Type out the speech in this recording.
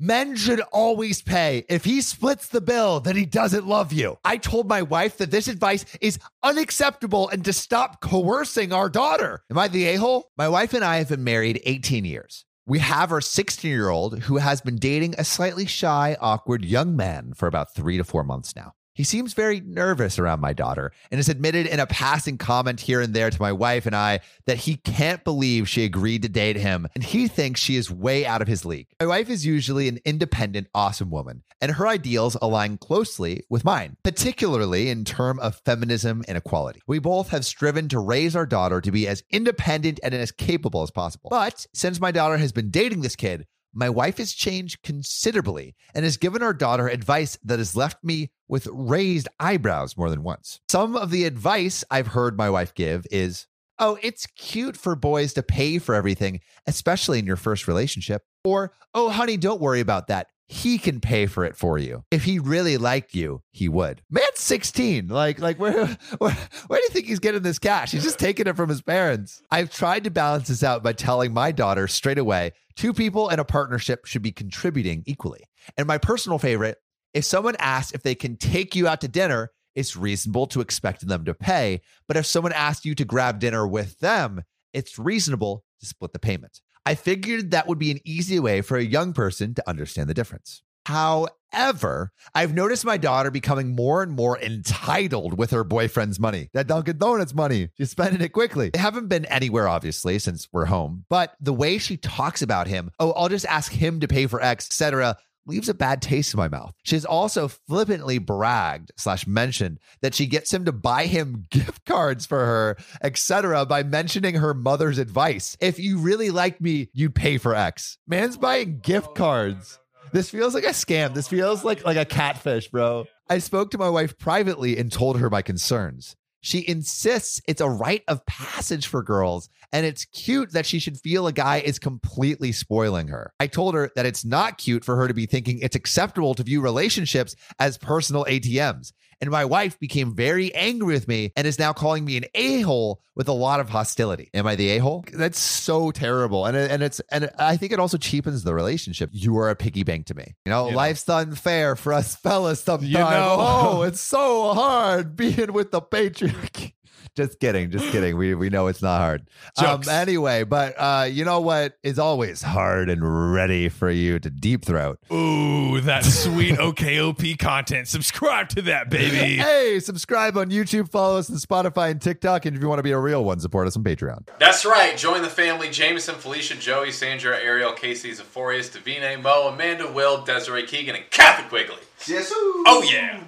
Men should always pay. If he splits the bill, then he doesn't love you. I told my wife that this advice is unacceptable and to stop coercing our daughter. Am I the a hole? My wife and I have been married 18 years. We have our 16 year old who has been dating a slightly shy, awkward young man for about three to four months now. He seems very nervous around my daughter and has admitted in a passing comment here and there to my wife and I that he can't believe she agreed to date him and he thinks she is way out of his league. My wife is usually an independent, awesome woman, and her ideals align closely with mine, particularly in terms of feminism and equality. We both have striven to raise our daughter to be as independent and as capable as possible. But since my daughter has been dating this kid, my wife has changed considerably and has given our daughter advice that has left me with raised eyebrows more than once. Some of the advice I've heard my wife give is, Oh, it's cute for boys to pay for everything, especially in your first relationship. Or, Oh, honey, don't worry about that. He can pay for it for you. If he really liked you, he would. Man's 16. Like, like where, where, where do you think he's getting this cash? He's just taking it from his parents. I've tried to balance this out by telling my daughter straight away two people in a partnership should be contributing equally. And my personal favorite if someone asks if they can take you out to dinner, it's reasonable to expect them to pay. But if someone asks you to grab dinner with them, it's reasonable to split the payment. I figured that would be an easy way for a young person to understand the difference. However, I've noticed my daughter becoming more and more entitled with her boyfriend's money. That Dunkin' Donuts money. She's spending it quickly. They haven't been anywhere, obviously, since we're home. But the way she talks about him, oh, I'll just ask him to pay for X, etc., leaves a bad taste in my mouth. She's also flippantly bragged slash mentioned that she gets him to buy him gift cards for her, etc., by mentioning her mother's advice. If you really liked me, you'd pay for X. Man's buying gift oh, cards. This feels like a scam. This feels like like a catfish, bro. I spoke to my wife privately and told her my concerns. She insists it's a rite of passage for girls, and it's cute that she should feel a guy is completely spoiling her. I told her that it's not cute for her to be thinking it's acceptable to view relationships as personal ATMs. And my wife became very angry with me and is now calling me an a hole with a lot of hostility. Am I the a hole? That's so terrible, and and it's and I think it also cheapens the relationship. You are a piggy bank to me. You know, You life's unfair for us fellas sometimes. know. Oh, it's so hard being with the patriarchy. Just kidding, just kidding. We we know it's not hard. Um, anyway, but uh, you know what is always hard and ready for you to deep throat. Ooh, that sweet OKOP content. Subscribe to that, baby. Hey, subscribe on YouTube, follow us on Spotify and TikTok, and if you want to be a real one, support us on Patreon. That's right. Join the family. Jameson, Felicia, Joey, Sandra, Ariel, Casey, Zephorius, Davine, Mo, Amanda, Will, Desiree, Keegan, and Kathy Quigley. Yes. Oh, yeah.